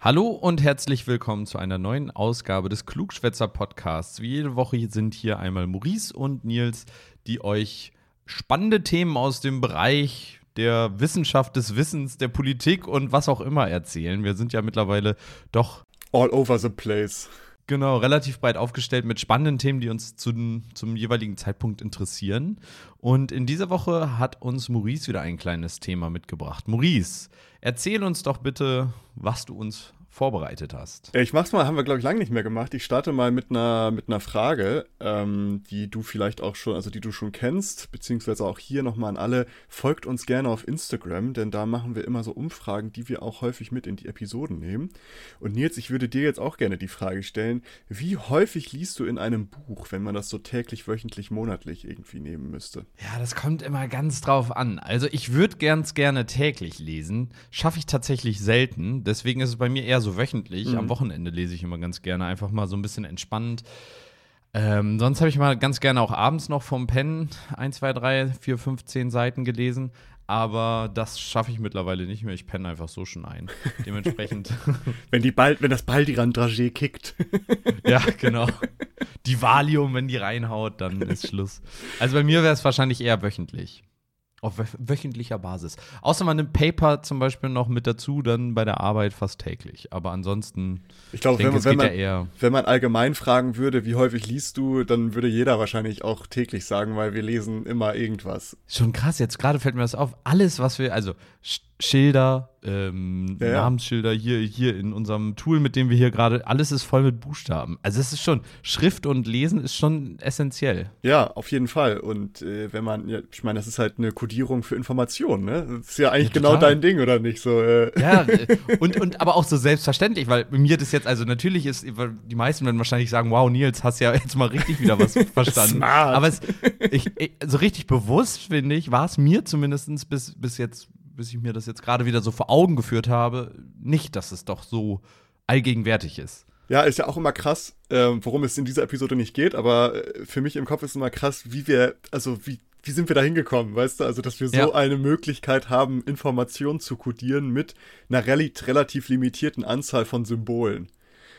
Hallo und herzlich willkommen zu einer neuen Ausgabe des Klugschwätzer Podcasts. Wie jede Woche sind hier einmal Maurice und Nils, die euch spannende Themen aus dem Bereich der Wissenschaft, des Wissens, der Politik und was auch immer erzählen. Wir sind ja mittlerweile doch all over the place. Genau, relativ breit aufgestellt mit spannenden Themen, die uns zum, zum jeweiligen Zeitpunkt interessieren. Und in dieser Woche hat uns Maurice wieder ein kleines Thema mitgebracht. Maurice, erzähl uns doch bitte, was du uns vorbereitet hast. Ich mach's mal, haben wir glaube ich lange nicht mehr gemacht. Ich starte mal mit einer mit einer Frage, ähm, die du vielleicht auch schon, also die du schon kennst, beziehungsweise auch hier nochmal an alle. Folgt uns gerne auf Instagram, denn da machen wir immer so Umfragen, die wir auch häufig mit in die Episoden nehmen. Und Nils, ich würde dir jetzt auch gerne die Frage stellen: Wie häufig liest du in einem Buch, wenn man das so täglich, wöchentlich, monatlich irgendwie nehmen müsste? Ja, das kommt immer ganz drauf an. Also ich würde ganz gerne täglich lesen, schaffe ich tatsächlich selten. Deswegen ist es bei mir eher so so wöchentlich. Mhm. Am Wochenende lese ich immer ganz gerne, einfach mal so ein bisschen entspannend. Ähm, sonst habe ich mal ganz gerne auch abends noch vom Pen 1, 2, 3, 4, 5, 10 Seiten gelesen. Aber das schaffe ich mittlerweile nicht mehr. Ich penne einfach so schon ein. Dementsprechend. wenn, die bald, wenn das Baldiran-Dragé kickt. ja, genau. Die Valium, wenn die reinhaut, dann ist Schluss. Also bei mir wäre es wahrscheinlich eher wöchentlich. Auf wöchentlicher Basis. Außer man nimmt Paper zum Beispiel noch mit dazu, dann bei der Arbeit fast täglich. Aber ansonsten, ich glaube, wenn, wenn, man, ja wenn man allgemein fragen würde, wie häufig liest du, dann würde jeder wahrscheinlich auch täglich sagen, weil wir lesen immer irgendwas. Schon krass, jetzt gerade fällt mir das auf. Alles, was wir, also Schilder, ähm, ja, ja. Namensschilder hier, hier in unserem Tool, mit dem wir hier gerade, alles ist voll mit Buchstaben. Also es ist schon, Schrift und Lesen ist schon essentiell. Ja, auf jeden Fall. Und äh, wenn man, ja, ich meine, das ist halt eine Kodierung für Informationen, ne? Das ist ja eigentlich genau dein Ding, oder nicht? So, äh. Ja, und, und aber auch so selbstverständlich, weil mir das jetzt, also natürlich ist, die meisten werden wahrscheinlich sagen, wow, Nils, hast ja jetzt mal richtig wieder was verstanden. Smart. Aber es, ich, ich, so richtig bewusst, finde ich, war es mir zumindest bis, bis jetzt bis ich mir das jetzt gerade wieder so vor Augen geführt habe, nicht, dass es doch so allgegenwärtig ist. Ja, ist ja auch immer krass, äh, worum es in dieser Episode nicht geht, aber äh, für mich im Kopf ist immer krass, wie wir, also wie, wie sind wir da hingekommen, weißt du? Also, dass wir so ja. eine Möglichkeit haben, Informationen zu kodieren mit einer rel relativ limitierten Anzahl von Symbolen.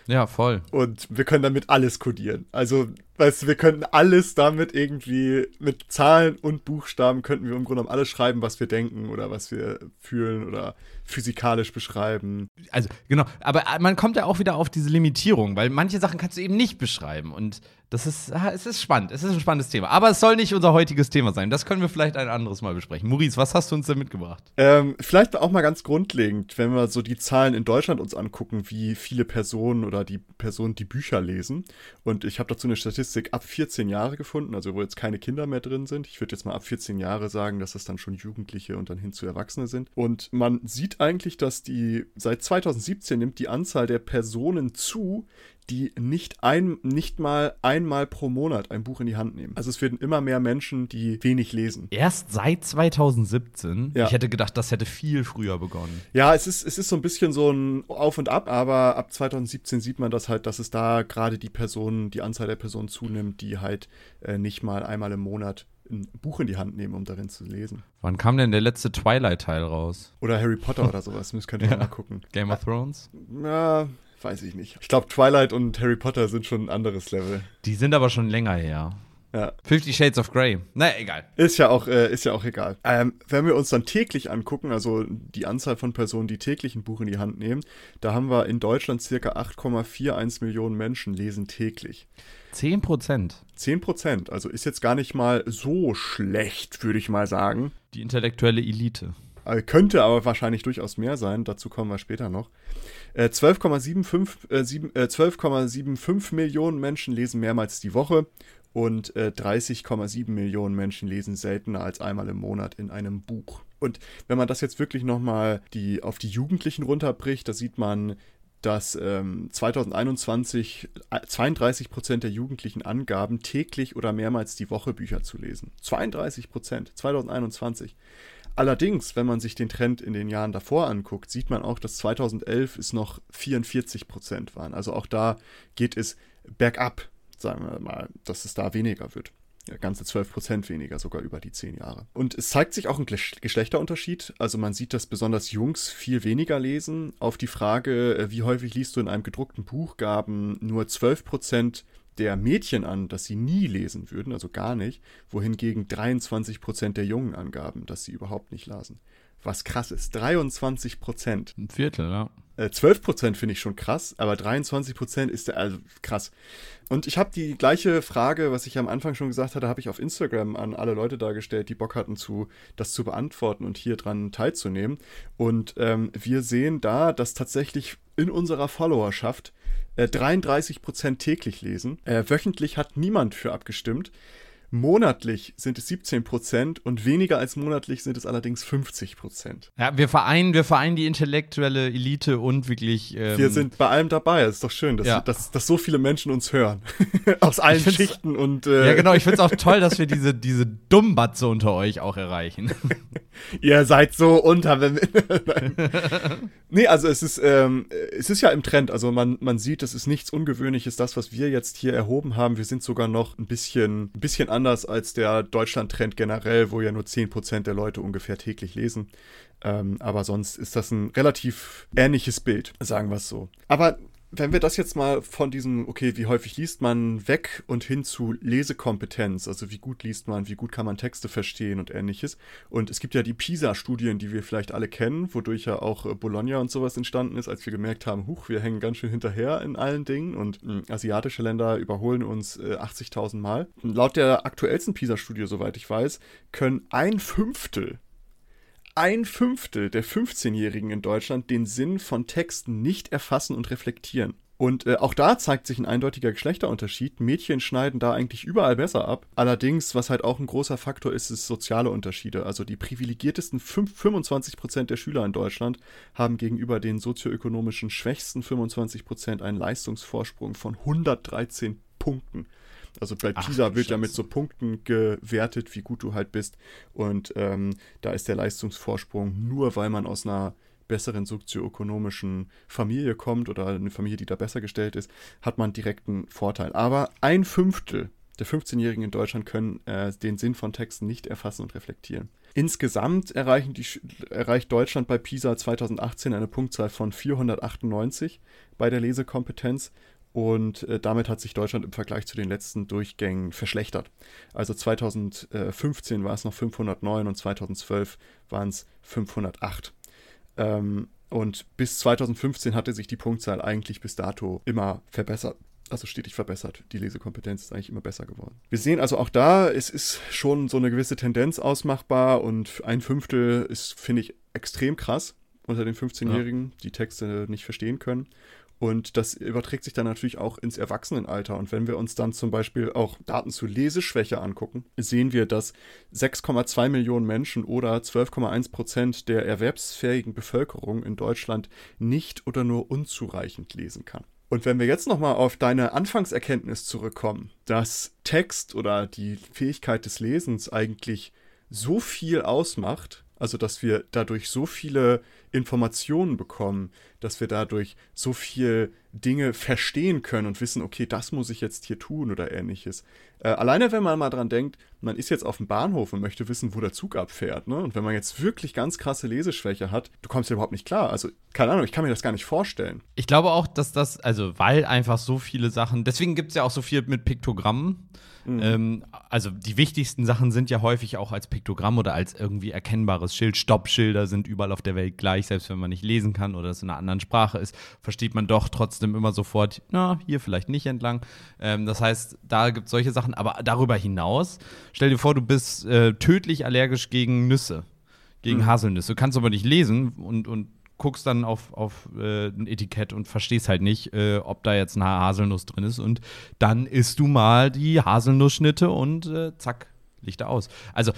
Ja, voll. Und wir können damit alles kodieren. Also, weißt du, wir könnten alles damit irgendwie, mit Zahlen und Buchstaben könnten wir im Grunde genommen alles schreiben, was wir denken oder was wir fühlen oder physikalisch beschreiben. Also, genau. Aber man kommt ja auch wieder auf diese Limitierung, weil manche Sachen kannst du eben nicht beschreiben. Und das ist, es ist spannend. Es ist ein spannendes Thema. Aber es soll nicht unser heutiges Thema sein. Das können wir vielleicht ein anderes Mal besprechen. Maurice, was hast du uns denn mitgebracht? Ähm, vielleicht auch mal ganz grundlegend, wenn wir so die Zahlen in Deutschland uns angucken, wie viele Personen oder die Personen die Bücher lesen. Und ich habe dazu eine Statistik ab 14 Jahre gefunden, also wo jetzt keine Kinder mehr drin sind. Ich würde jetzt mal ab 14 Jahre sagen, dass das dann schon Jugendliche und dann hin zu Erwachsene sind. Und man sieht eigentlich, dass die seit 2017 nimmt die Anzahl der Personen zu, die nicht, ein, nicht mal einmal pro Monat ein Buch in die Hand nehmen. Also es werden immer mehr Menschen, die wenig lesen. Erst seit 2017? Ja. Ich hätte gedacht, das hätte viel früher begonnen. Ja, es ist, es ist so ein bisschen so ein Auf und Ab, aber ab 2017 sieht man das halt, dass es da gerade die Personen, die Anzahl der Personen zunimmt, die halt äh, nicht mal einmal im Monat ein Buch in die Hand nehmen, um darin zu lesen. Wann kam denn der letzte Twilight-Teil raus? Oder Harry Potter oder sowas, das könnt ihr ja. mal gucken. Game of Thrones? Ja, weiß ich nicht. Ich glaube, Twilight und Harry Potter sind schon ein anderes Level. Die sind aber schon länger her. Ja. Fifty Shades of Grey. Naja, egal. Ist ja auch, äh, ist ja auch egal. Ähm, wenn wir uns dann täglich angucken, also die Anzahl von Personen, die täglich ein Buch in die Hand nehmen, da haben wir in Deutschland circa 8,41 Millionen Menschen lesen täglich. 10 Prozent. 10 Prozent. Also ist jetzt gar nicht mal so schlecht, würde ich mal sagen. Die intellektuelle Elite. Äh, könnte aber wahrscheinlich durchaus mehr sein. Dazu kommen wir später noch. 12,75 äh, äh, 12, Millionen Menschen lesen mehrmals die Woche und äh, 30,7 Millionen Menschen lesen seltener als einmal im Monat in einem Buch. Und wenn man das jetzt wirklich nochmal die, auf die Jugendlichen runterbricht, da sieht man, dass ähm, 2021 32 Prozent der Jugendlichen angaben, täglich oder mehrmals die Woche Bücher zu lesen. 32 Prozent, 2021. Allerdings, wenn man sich den Trend in den Jahren davor anguckt, sieht man auch, dass 2011 es noch 44 Prozent waren. Also auch da geht es bergab, sagen wir mal, dass es da weniger wird. Ja, ganze 12 Prozent weniger, sogar über die 10 Jahre. Und es zeigt sich auch ein Geschlechterunterschied. Also man sieht, dass besonders Jungs viel weniger lesen. Auf die Frage, äh, wie häufig liest du in einem gedruckten Buch, gaben nur 12 Prozent der Mädchen an, dass sie nie lesen würden, also gar nicht, wohingegen 23 Prozent der Jungen angaben, dass sie überhaupt nicht lasen was krass ist. 23 Prozent. Ein Viertel, ja. Äh, 12 Prozent finde ich schon krass, aber 23 Prozent ist also krass. Und ich habe die gleiche Frage, was ich am Anfang schon gesagt hatte, habe ich auf Instagram an alle Leute dargestellt, die Bock hatten, zu, das zu beantworten und hier dran teilzunehmen. Und ähm, wir sehen da, dass tatsächlich in unserer Followerschaft äh, 33 Prozent täglich lesen. Äh, wöchentlich hat niemand für abgestimmt. Monatlich sind es 17 Prozent und weniger als monatlich sind es allerdings 50 Prozent. Ja, wir vereinen, wir vereinen die intellektuelle Elite und wirklich. Ähm, wir sind bei allem dabei. Es ist doch schön, dass, ja. dass, dass so viele Menschen uns hören. Aus allen Schichten und. Äh ja, genau. Ich finde es auch toll, dass wir diese, diese Dummbatze unter euch auch erreichen. Ihr seid so unter. nee, also es ist, ähm, es ist ja im Trend. Also man, man sieht, es ist nichts Ungewöhnliches, das, was wir jetzt hier erhoben haben. Wir sind sogar noch ein bisschen, ein bisschen anders als der Deutschland-Trend generell, wo ja nur 10% der Leute ungefähr täglich lesen. Ähm, aber sonst ist das ein relativ ähnliches Bild, sagen wir es so. Aber wenn wir das jetzt mal von diesem, okay, wie häufig liest man weg und hin zu Lesekompetenz, also wie gut liest man, wie gut kann man Texte verstehen und ähnliches. Und es gibt ja die PISA-Studien, die wir vielleicht alle kennen, wodurch ja auch äh, Bologna und sowas entstanden ist, als wir gemerkt haben, huch, wir hängen ganz schön hinterher in allen Dingen und hm, asiatische Länder überholen uns äh, 80.000 Mal. Laut der aktuellsten PISA-Studie, soweit ich weiß, können ein Fünftel ein Fünftel der 15-Jährigen in Deutschland den Sinn von Texten nicht erfassen und reflektieren. Und äh, auch da zeigt sich ein eindeutiger Geschlechterunterschied. Mädchen schneiden da eigentlich überall besser ab. Allerdings, was halt auch ein großer Faktor ist, ist soziale Unterschiede. Also die privilegiertesten 5, 25% der Schüler in Deutschland haben gegenüber den sozioökonomischen schwächsten 25% einen Leistungsvorsprung von 113 Punkten. Also bei Ach, PISA wird ja mit so Punkten gewertet, wie gut du halt bist. Und ähm, da ist der Leistungsvorsprung nur, weil man aus einer besseren sozioökonomischen Familie kommt oder eine Familie, die da besser gestellt ist, hat man direkten Vorteil. Aber ein Fünftel der 15-Jährigen in Deutschland können äh, den Sinn von Texten nicht erfassen und reflektieren. Insgesamt die, erreicht Deutschland bei PISA 2018 eine Punktzahl von 498 bei der Lesekompetenz und äh, damit hat sich Deutschland im Vergleich zu den letzten Durchgängen verschlechtert. Also 2015 war es noch 509 und 2012 waren es 508. Ähm, und bis 2015 hatte sich die Punktzahl eigentlich bis dato immer verbessert. Also stetig verbessert. Die Lesekompetenz ist eigentlich immer besser geworden. Wir sehen also auch da, es ist schon so eine gewisse Tendenz ausmachbar und ein Fünftel ist, finde ich, extrem krass unter den 15-Jährigen, ja. die Texte nicht verstehen können. Und das überträgt sich dann natürlich auch ins Erwachsenenalter. Und wenn wir uns dann zum Beispiel auch Daten zu Leseschwäche angucken, sehen wir, dass 6,2 Millionen Menschen oder 12,1 Prozent der erwerbsfähigen Bevölkerung in Deutschland nicht oder nur unzureichend lesen kann. Und wenn wir jetzt nochmal auf deine Anfangserkenntnis zurückkommen, dass Text oder die Fähigkeit des Lesens eigentlich so viel ausmacht, also, dass wir dadurch so viele Informationen bekommen, dass wir dadurch so viel Dinge verstehen können und wissen, okay, das muss ich jetzt hier tun oder ähnliches. Äh, alleine, wenn man mal dran denkt, man ist jetzt auf dem Bahnhof und möchte wissen, wo der Zug abfährt, ne? Und wenn man jetzt wirklich ganz krasse Leseschwäche hat, du kommst ja überhaupt nicht klar. Also, keine Ahnung, ich kann mir das gar nicht vorstellen. Ich glaube auch, dass das, also, weil einfach so viele Sachen, deswegen gibt es ja auch so viel mit Piktogrammen Mhm. Ähm, also die wichtigsten Sachen sind ja häufig auch als Piktogramm oder als irgendwie erkennbares Schild. Stoppschilder sind überall auf der Welt gleich, selbst wenn man nicht lesen kann oder es in einer anderen Sprache ist, versteht man doch trotzdem immer sofort, na, hier vielleicht nicht entlang. Ähm, das heißt, da gibt es solche Sachen. Aber darüber hinaus, stell dir vor, du bist äh, tödlich allergisch gegen Nüsse, gegen mhm. Haselnüsse. Du kannst aber nicht lesen und, und guckst dann auf, auf äh, ein Etikett und verstehst halt nicht, äh, ob da jetzt eine Haselnuss drin ist. Und dann isst du mal die Haselnussschnitte und äh, zack, Lichter aus. Also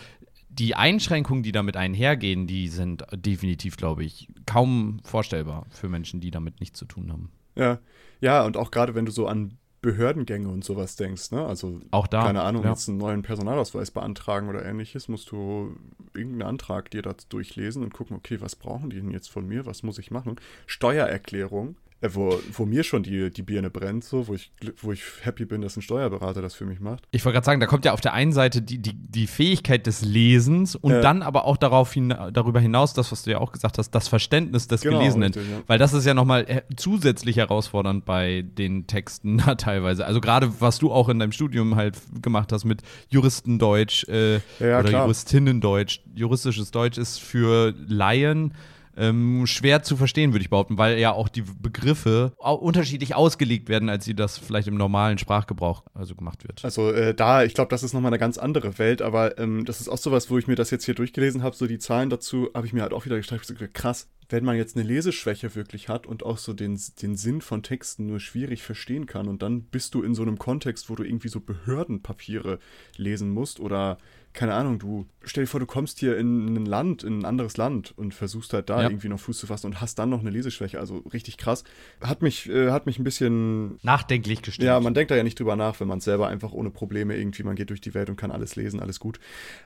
die Einschränkungen, die damit einhergehen, die sind definitiv, glaube ich, kaum vorstellbar für Menschen, die damit nichts zu tun haben. Ja, ja, und auch gerade wenn du so an Behördengänge und sowas denkst, ne? Also auch da, keine Ahnung, ja. jetzt einen neuen Personalausweis beantragen oder ähnliches, musst du irgendeinen Antrag dir da durchlesen und gucken, okay, was brauchen die denn jetzt von mir, was muss ich machen? Steuererklärung. Äh, wo, wo mir schon die, die Birne brennt, so, wo ich, wo ich happy bin, dass ein Steuerberater das für mich macht. Ich wollte gerade sagen, da kommt ja auf der einen Seite die, die, die Fähigkeit des Lesens und äh, dann aber auch darauf hin, darüber hinaus, das, was du ja auch gesagt hast, das Verständnis des genau, Gelesenen. Richtig, ja. Weil das ist ja nochmal äh, zusätzlich herausfordernd bei den Texten na, teilweise. Also gerade, was du auch in deinem Studium halt gemacht hast mit Juristendeutsch äh, ja, oder klar. Juristinnendeutsch. Juristisches Deutsch ist für Laien ähm, schwer zu verstehen, würde ich behaupten, weil ja auch die Begriffe unterschiedlich ausgelegt werden, als sie das vielleicht im normalen Sprachgebrauch also gemacht wird. Also äh, da, ich glaube, das ist nochmal eine ganz andere Welt, aber ähm, das ist auch sowas, wo ich mir das jetzt hier durchgelesen habe, so die Zahlen dazu, habe ich mir halt auch wieder gestreift, so, krass, wenn man jetzt eine Leseschwäche wirklich hat und auch so den, den Sinn von Texten nur schwierig verstehen kann und dann bist du in so einem Kontext, wo du irgendwie so Behördenpapiere lesen musst oder keine Ahnung, du stell dir vor, du kommst hier in ein Land, in ein anderes Land und versuchst halt da ja. irgendwie noch Fuß zu fassen und hast dann noch eine Leseschwäche. Also richtig krass. Hat mich, äh, hat mich ein bisschen nachdenklich gestimmt. Ja, man denkt da ja nicht drüber nach, wenn man selber einfach ohne Probleme irgendwie, man geht durch die Welt und kann alles lesen, alles gut.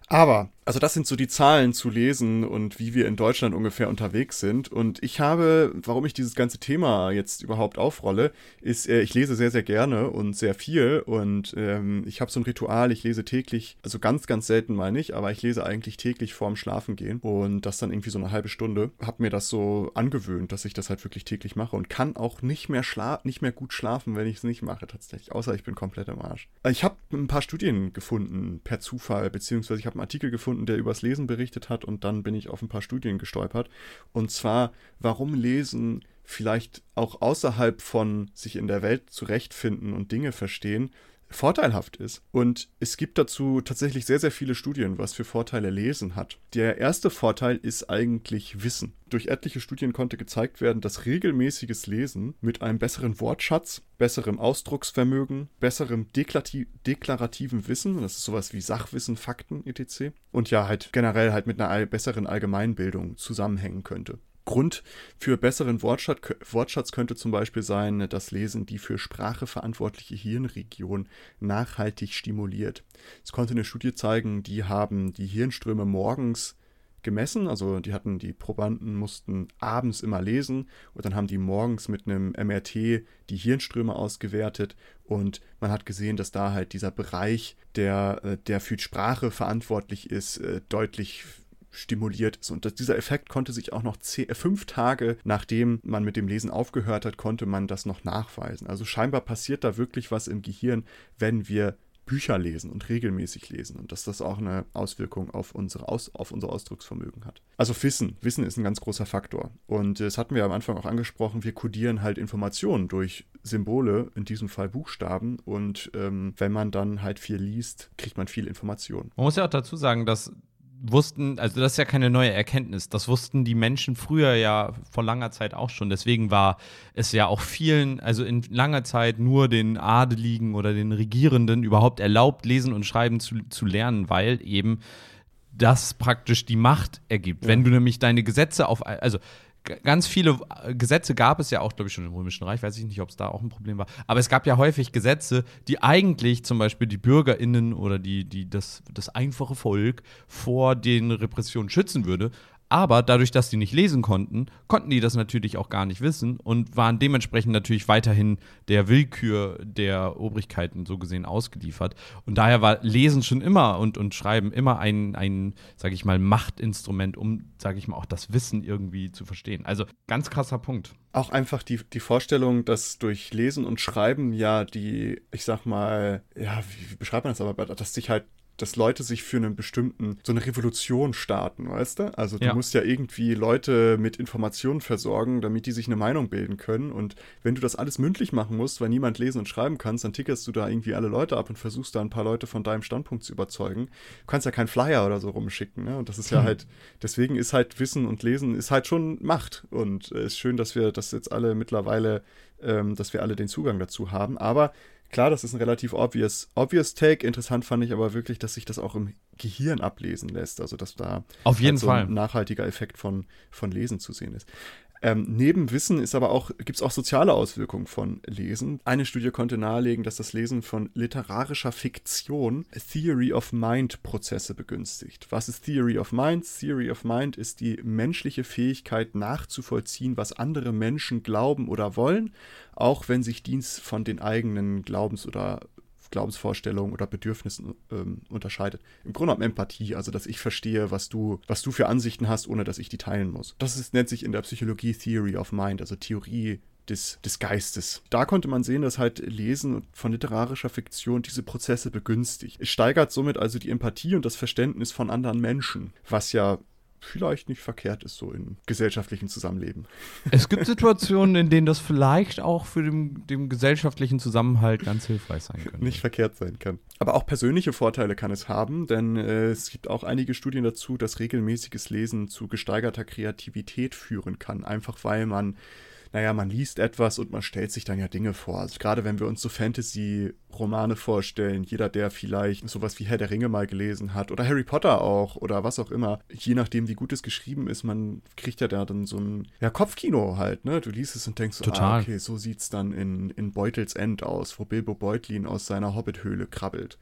Aber, also das sind so die Zahlen zu lesen und wie wir in Deutschland ungefähr unterwegs sind. Und ich habe, warum ich dieses ganze Thema jetzt überhaupt aufrolle, ist, äh, ich lese sehr, sehr gerne und sehr viel und ähm, ich habe so ein Ritual, ich lese täglich, also ganz, ganz selten mal nicht, aber ich lese eigentlich täglich vorm Schlafengehen und das dann irgendwie so eine halbe Stunde. Hab mir das so angewöhnt, dass ich das halt wirklich täglich mache und kann auch nicht mehr schla nicht mehr gut schlafen, wenn ich es nicht mache tatsächlich, außer ich bin komplett im Arsch. Ich habe ein paar Studien gefunden per Zufall, beziehungsweise ich habe einen Artikel gefunden, der übers Lesen berichtet hat und dann bin ich auf ein paar Studien gestolpert und zwar, warum Lesen vielleicht auch außerhalb von sich in der Welt zurechtfinden und Dinge verstehen, vorteilhaft ist. Und es gibt dazu tatsächlich sehr, sehr viele Studien, was für Vorteile Lesen hat. Der erste Vorteil ist eigentlich Wissen. Durch etliche Studien konnte gezeigt werden, dass regelmäßiges Lesen mit einem besseren Wortschatz, besserem Ausdrucksvermögen, besserem Deklarativ deklarativen Wissen, das ist sowas wie Sachwissen, Fakten etc. und ja halt generell halt mit einer besseren Allgemeinbildung zusammenhängen könnte. Grund für besseren Wortschatz, Wortschatz, könnte zum Beispiel sein, dass Lesen die für Sprache verantwortliche Hirnregion nachhaltig stimuliert. Es konnte eine Studie zeigen, die haben die Hirnströme morgens gemessen, also die hatten die Probanden mussten abends immer lesen und dann haben die morgens mit einem MRT die Hirnströme ausgewertet und man hat gesehen, dass da halt dieser Bereich, der, äh, der für Sprache verantwortlich ist, äh, deutlich stimuliert ist. Und das, dieser Effekt konnte sich auch noch zehn, äh, fünf Tage nachdem man mit dem Lesen aufgehört hat, konnte man das noch nachweisen. Also scheinbar passiert da wirklich was im Gehirn, wenn wir Bücher lesen und regelmäßig lesen und dass das auch eine Auswirkung auf, unsere Aus, auf unser Ausdrucksvermögen hat. Also Wissen. Wissen ist ein ganz großer Faktor. Und das hatten wir am Anfang auch angesprochen. Wir kodieren halt Informationen durch Symbole, in diesem Fall Buchstaben. Und ähm, wenn man dann halt viel liest, kriegt man viel Information. Man muss ja auch dazu sagen, dass wussten, also das ist ja keine neue Erkenntnis, das wussten die Menschen früher ja vor langer Zeit auch schon. Deswegen war es ja auch vielen, also in langer Zeit nur den Adeligen oder den Regierenden überhaupt erlaubt, lesen und schreiben zu, zu lernen, weil eben das praktisch die Macht ergibt. Ja. Wenn du nämlich deine Gesetze auf, also ganz viele äh, Gesetze gab es ja auch, glaube ich, schon im Römischen Reich. Weiß ich nicht, ob es da auch ein Problem war. Aber es gab ja häufig Gesetze, die eigentlich zum Beispiel die BürgerInnen oder die, die, das, das einfache Volk vor den Repressionen schützen würde. Aber dadurch, dass die nicht lesen konnten, konnten die das natürlich auch gar nicht wissen und waren dementsprechend natürlich weiterhin der Willkür der Obrigkeiten so gesehen ausgeliefert. Und daher war Lesen schon immer und, und Schreiben immer ein, ein, sag ich mal, Machtinstrument, um, sag ich mal, auch das Wissen irgendwie zu verstehen. Also ganz krasser Punkt. Auch einfach die, die Vorstellung, dass durch Lesen und Schreiben ja die, ich sag mal, ja, wie, wie beschreibt man das aber, dass sich halt dass Leute sich für einen bestimmten, so eine Revolution starten, weißt du? Also du ja. musst ja irgendwie Leute mit Informationen versorgen, damit die sich eine Meinung bilden können. Und wenn du das alles mündlich machen musst, weil niemand lesen und schreiben kannst, dann tickerst du da irgendwie alle Leute ab und versuchst da ein paar Leute von deinem Standpunkt zu überzeugen. Du kannst ja keinen Flyer oder so rumschicken, ne? Und das ist ja hm. halt, deswegen ist halt Wissen und Lesen ist halt schon Macht. Und es ist schön, dass wir das jetzt alle mittlerweile, ähm, dass wir alle den Zugang dazu haben. Aber Klar, das ist ein relativ obvious, obvious Take. Interessant fand ich aber wirklich, dass sich das auch im Gehirn ablesen lässt. Also, dass da Auf jeden halt so Fall. ein nachhaltiger Effekt von, von Lesen zu sehen ist. Ähm, neben Wissen ist aber auch, gibt es auch soziale Auswirkungen von Lesen. Eine Studie konnte nahelegen, dass das Lesen von literarischer Fiktion Theory of Mind Prozesse begünstigt. Was ist Theory of Mind? Theory of Mind ist die menschliche Fähigkeit nachzuvollziehen, was andere Menschen glauben oder wollen, auch wenn sich dies von den eigenen Glaubens- oder Glaubensvorstellungen oder Bedürfnissen ähm, unterscheidet. Im Grunde genommen Empathie, also dass ich verstehe, was du, was du für Ansichten hast, ohne dass ich die teilen muss. Das ist, nennt sich in der Psychologie Theory of Mind, also Theorie des, des Geistes. Da konnte man sehen, dass halt Lesen von literarischer Fiktion diese Prozesse begünstigt. Es steigert somit also die Empathie und das Verständnis von anderen Menschen, was ja vielleicht nicht verkehrt ist, so im gesellschaftlichen Zusammenleben. Es gibt Situationen, in denen das vielleicht auch für den, den gesellschaftlichen Zusammenhalt ganz hilfreich sein könnte. Nicht verkehrt sein kann. Aber auch persönliche Vorteile kann es haben, denn äh, es gibt auch einige Studien dazu, dass regelmäßiges Lesen zu gesteigerter Kreativität führen kann, einfach weil man naja, man liest etwas und man stellt sich dann ja Dinge vor. Also gerade wenn wir uns so Fantasy-Romane vorstellen, jeder, der vielleicht sowas wie Herr der Ringe mal gelesen hat oder Harry Potter auch oder was auch immer, je nachdem, wie gut es geschrieben ist, man kriegt ja da dann so ein ja, Kopfkino halt, ne? Du liest es und denkst so, ah, okay, so sieht's dann in, in Beutels End aus, wo Bilbo Beutlin aus seiner Hobbithöhle krabbelt.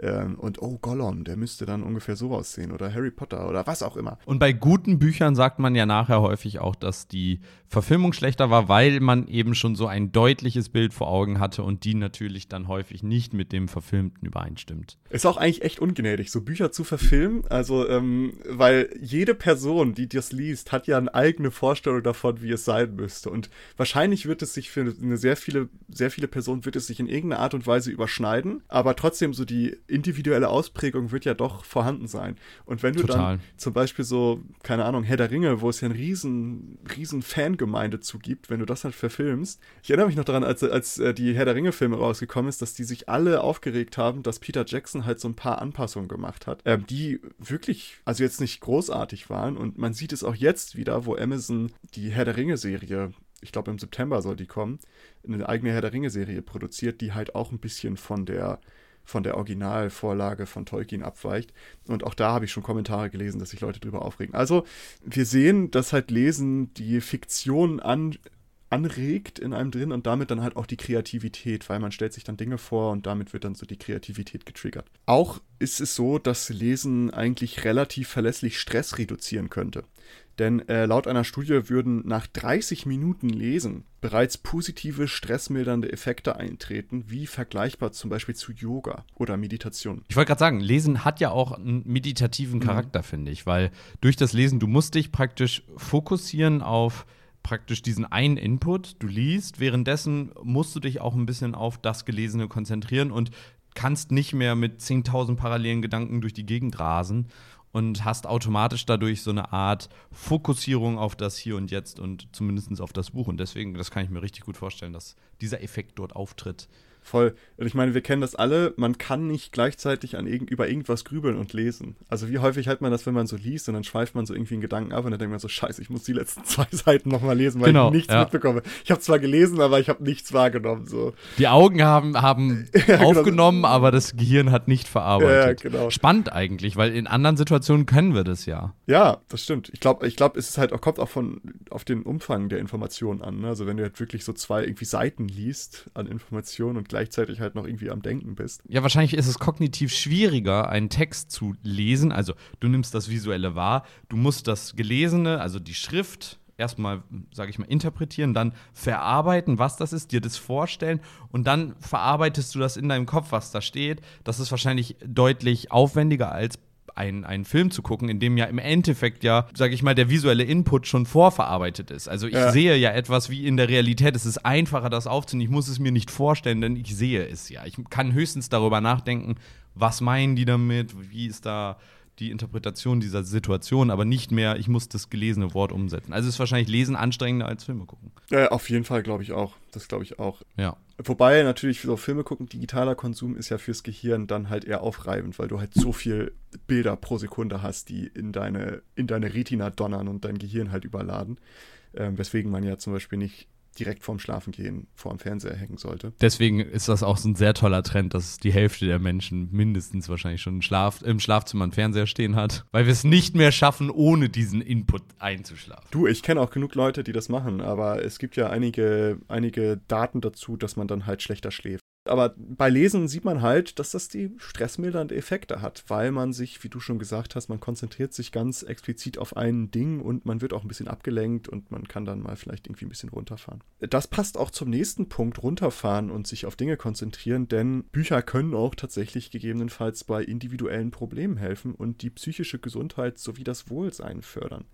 Ähm, und oh, Gollum, der müsste dann ungefähr so aussehen. Oder Harry Potter oder was auch immer. Und bei guten Büchern sagt man ja nachher häufig auch, dass die Verfilmung schlechter war, weil man eben schon so ein deutliches Bild vor Augen hatte und die natürlich dann häufig nicht mit dem Verfilmten übereinstimmt. Ist auch eigentlich echt ungnädig, so Bücher zu verfilmen. Also, ähm, weil jede Person, die das liest, hat ja eine eigene Vorstellung davon, wie es sein müsste. Und wahrscheinlich wird es sich für eine sehr viele, sehr viele Personen wird es sich in irgendeiner Art und Weise überschneiden, aber trotzdem so die individuelle Ausprägung wird ja doch vorhanden sein. Und wenn du Total. dann zum Beispiel so, keine Ahnung, Herr der Ringe, wo es ja eine riesen, riesen Fangemeinde zugibt, wenn du das halt verfilmst. Ich erinnere mich noch daran, als, als äh, die Herr der Ringe-Filme rausgekommen ist, dass die sich alle aufgeregt haben, dass Peter Jackson halt so ein paar Anpassungen gemacht hat, ähm, die wirklich, also jetzt nicht großartig waren. Und man sieht es auch jetzt wieder, wo Amazon die Herr der Ringe-Serie ich glaube im September soll die kommen, eine eigene Herr der Ringe-Serie produziert, die halt auch ein bisschen von der von der Originalvorlage von Tolkien abweicht. Und auch da habe ich schon Kommentare gelesen, dass sich Leute drüber aufregen. Also, wir sehen, dass halt Lesen die Fiktion an, anregt in einem drin und damit dann halt auch die Kreativität, weil man stellt sich dann Dinge vor und damit wird dann so die Kreativität getriggert. Auch ist es so, dass Lesen eigentlich relativ verlässlich Stress reduzieren könnte. Denn äh, laut einer Studie würden nach 30 Minuten Lesen bereits positive stressmildernde Effekte eintreten, wie vergleichbar zum Beispiel zu Yoga oder Meditation. Ich wollte gerade sagen, Lesen hat ja auch einen meditativen mhm. Charakter, mhm. finde ich, weil durch das Lesen, du musst dich praktisch fokussieren auf praktisch diesen einen Input, du liest, währenddessen musst du dich auch ein bisschen auf das Gelesene konzentrieren und kannst nicht mehr mit 10.000 parallelen Gedanken durch die Gegend rasen und hast automatisch dadurch so eine Art Fokussierung auf das Hier und Jetzt und zumindest auf das Buch. Und deswegen, das kann ich mir richtig gut vorstellen, dass dieser Effekt dort auftritt. Voll. Und ich meine, wir kennen das alle, man kann nicht gleichzeitig an irgend, über irgendwas grübeln und lesen. Also wie häufig hat man das, wenn man so liest und dann schweift man so irgendwie einen Gedanken ab und dann denkt man so, scheiße, ich muss die letzten zwei Seiten nochmal lesen, weil genau, ich nichts ja. mitbekomme. Ich habe zwar gelesen, aber ich habe nichts wahrgenommen. So. Die Augen haben, haben ja, genau. aufgenommen, genau. aber das Gehirn hat nicht verarbeitet. Ja, genau. Spannend eigentlich, weil in anderen Situationen können wir das ja. Ja, das stimmt. Ich glaube, ich glaub, es ist halt, kommt auch von, auf den Umfang der Informationen an. Ne? Also wenn du halt wirklich so zwei irgendwie Seiten liest an Informationen und gleichzeitig halt noch irgendwie am Denken bist. Ja, wahrscheinlich ist es kognitiv schwieriger, einen Text zu lesen. Also du nimmst das Visuelle wahr, du musst das Gelesene, also die Schrift, erstmal, sage ich mal, interpretieren, dann verarbeiten, was das ist, dir das vorstellen und dann verarbeitest du das in deinem Kopf, was da steht. Das ist wahrscheinlich deutlich aufwendiger als einen, einen Film zu gucken, in dem ja im Endeffekt ja, sage ich mal, der visuelle Input schon vorverarbeitet ist. Also ich ja. sehe ja etwas wie in der Realität. Es ist einfacher, das aufzunehmen. Ich muss es mir nicht vorstellen, denn ich sehe es ja. Ich kann höchstens darüber nachdenken, was meinen die damit, wie ist da die Interpretation dieser Situation, aber nicht mehr, ich muss das gelesene Wort umsetzen. Also ist wahrscheinlich Lesen anstrengender als Filme gucken. Ja, auf jeden Fall glaube ich auch. Das glaube ich auch. Ja. Wobei natürlich so Filme gucken, digitaler Konsum ist ja fürs Gehirn dann halt eher aufreibend, weil du halt so viel Bilder pro Sekunde hast, die in deine, in deine Retina donnern und dein Gehirn halt überladen. Ähm, weswegen man ja zum Beispiel nicht direkt vorm Schlafengehen vor dem Fernseher hängen sollte. Deswegen ist das auch so ein sehr toller Trend, dass die Hälfte der Menschen mindestens wahrscheinlich schon Schlaf, im Schlafzimmer einen Fernseher stehen hat, weil wir es nicht mehr schaffen, ohne diesen Input einzuschlafen. Du, ich kenne auch genug Leute, die das machen, aber es gibt ja einige, einige Daten dazu, dass man dann halt schlechter schläft. Aber bei Lesen sieht man halt, dass das die stressmildernde Effekte hat, weil man sich, wie du schon gesagt hast, man konzentriert sich ganz explizit auf ein Ding und man wird auch ein bisschen abgelenkt und man kann dann mal vielleicht irgendwie ein bisschen runterfahren. Das passt auch zum nächsten Punkt, runterfahren und sich auf Dinge konzentrieren, denn Bücher können auch tatsächlich gegebenenfalls bei individuellen Problemen helfen und die psychische Gesundheit sowie das Wohlsein fördern.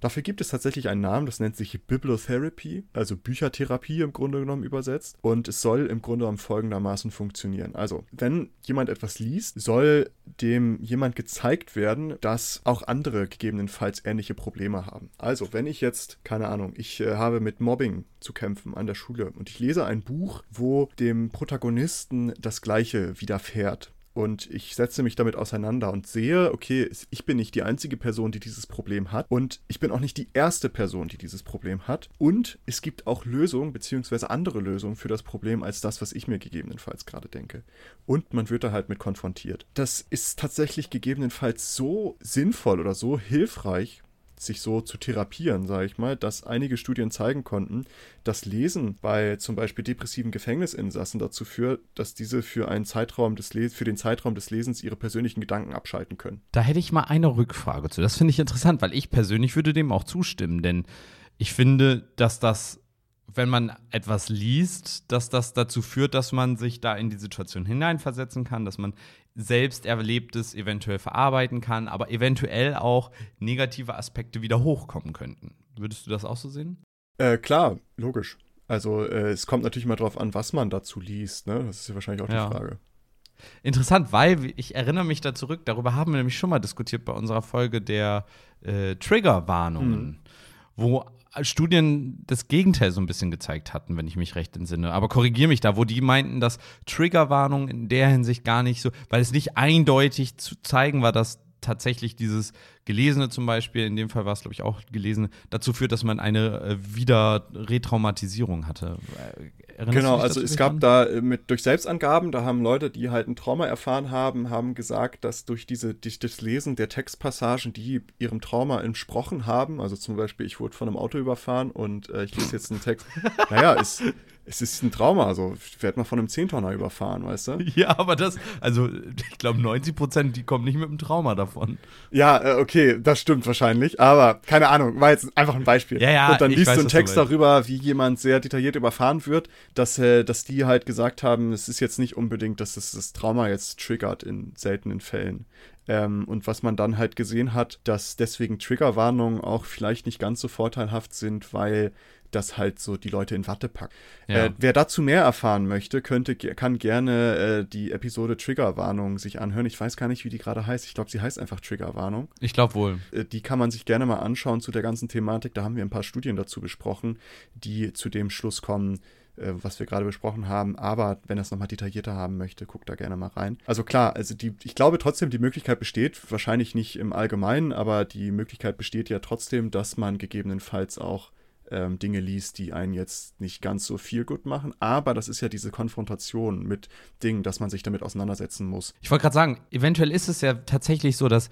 Dafür gibt es tatsächlich einen Namen, das nennt sich Bibliotherapy, also Büchertherapie im Grunde genommen übersetzt und es soll im Grunde genommen folgenden folgendermaßen funktionieren. Also, wenn jemand etwas liest, soll dem jemand gezeigt werden, dass auch andere gegebenenfalls ähnliche Probleme haben. Also, wenn ich jetzt, keine Ahnung, ich äh, habe mit Mobbing zu kämpfen an der Schule und ich lese ein Buch, wo dem Protagonisten das Gleiche widerfährt, und ich setze mich damit auseinander und sehe, okay, ich bin nicht die einzige Person, die dieses Problem hat und ich bin auch nicht die erste Person, die dieses Problem hat und es gibt auch Lösungen beziehungsweise andere Lösungen für das Problem als das, was ich mir gegebenenfalls gerade denke. Und man wird da halt mit konfrontiert. Das ist tatsächlich gegebenenfalls so sinnvoll oder so hilfreich, sich so zu therapieren, sage ich mal, dass einige Studien zeigen konnten, dass Lesen bei zum Beispiel depressiven Gefängnisinsassen dazu führt, dass diese für einen Zeitraum des Les für den Zeitraum des Lesens ihre persönlichen Gedanken abschalten können. Da hätte ich mal eine Rückfrage zu. Das finde ich interessant, weil ich persönlich würde dem auch zustimmen, denn ich finde, dass das wenn man etwas liest, dass das dazu führt, dass man sich da in die Situation hineinversetzen kann, dass man selbst Erlebtes eventuell verarbeiten kann, aber eventuell auch negative Aspekte wieder hochkommen könnten. Würdest du das auch so sehen? Äh, klar, logisch. Also äh, es kommt natürlich mal drauf an, was man dazu liest. Ne? Das ist ja wahrscheinlich auch ja. die Frage. Interessant, weil ich erinnere mich da zurück, darüber haben wir nämlich schon mal diskutiert bei unserer Folge der äh, Triggerwarnungen, mhm. wo Studien das Gegenteil so ein bisschen gezeigt hatten, wenn ich mich recht entsinne. Aber korrigiere mich da, wo die meinten, dass Triggerwarnungen in der Hinsicht gar nicht so, weil es nicht eindeutig zu zeigen war, dass tatsächlich dieses Gelesene zum Beispiel, in dem Fall war es, glaube ich, auch Gelesene, dazu führt, dass man eine äh, wieder Retraumatisierung hatte. Erinnerst genau, also es gab an? da äh, mit durch Selbstangaben, da haben Leute, die halt ein Trauma erfahren haben, haben gesagt, dass durch diese durch das Lesen der Textpassagen, die ihrem Trauma entsprochen haben, also zum Beispiel, ich wurde von einem Auto überfahren und äh, ich lese jetzt einen Text, naja, ist es ist ein Trauma. Also, ich werde mal von einem Zehntonner überfahren, weißt du? Ja, aber das, also, ich glaube, 90 Prozent, die kommen nicht mit einem Trauma davon. Ja, äh, okay, das stimmt wahrscheinlich. Aber keine Ahnung, war jetzt einfach ein Beispiel. Ja, ja, Und dann liest weiß, du einen Text du darüber, wie jemand sehr detailliert überfahren wird, dass, äh, dass die halt gesagt haben, es ist jetzt nicht unbedingt, dass es das Trauma jetzt triggert in seltenen Fällen. Ähm, und was man dann halt gesehen hat, dass deswegen Triggerwarnungen auch vielleicht nicht ganz so vorteilhaft sind, weil das halt so die Leute in Watte packt. Ja. Äh, wer dazu mehr erfahren möchte, könnte, kann gerne äh, die Episode Triggerwarnung sich anhören. Ich weiß gar nicht, wie die gerade heißt. Ich glaube, sie heißt einfach Triggerwarnung. Ich glaube wohl. Äh, die kann man sich gerne mal anschauen zu der ganzen Thematik. Da haben wir ein paar Studien dazu besprochen, die zu dem Schluss kommen, äh, was wir gerade besprochen haben. Aber wenn er es nochmal detaillierter haben möchte, guckt da gerne mal rein. Also klar, also die, ich glaube trotzdem, die Möglichkeit besteht, wahrscheinlich nicht im Allgemeinen, aber die Möglichkeit besteht ja trotzdem, dass man gegebenenfalls auch ähm, Dinge liest, die einen jetzt nicht ganz so viel gut machen. Aber das ist ja diese Konfrontation mit Dingen, dass man sich damit auseinandersetzen muss. Ich wollte gerade sagen, eventuell ist es ja tatsächlich so, dass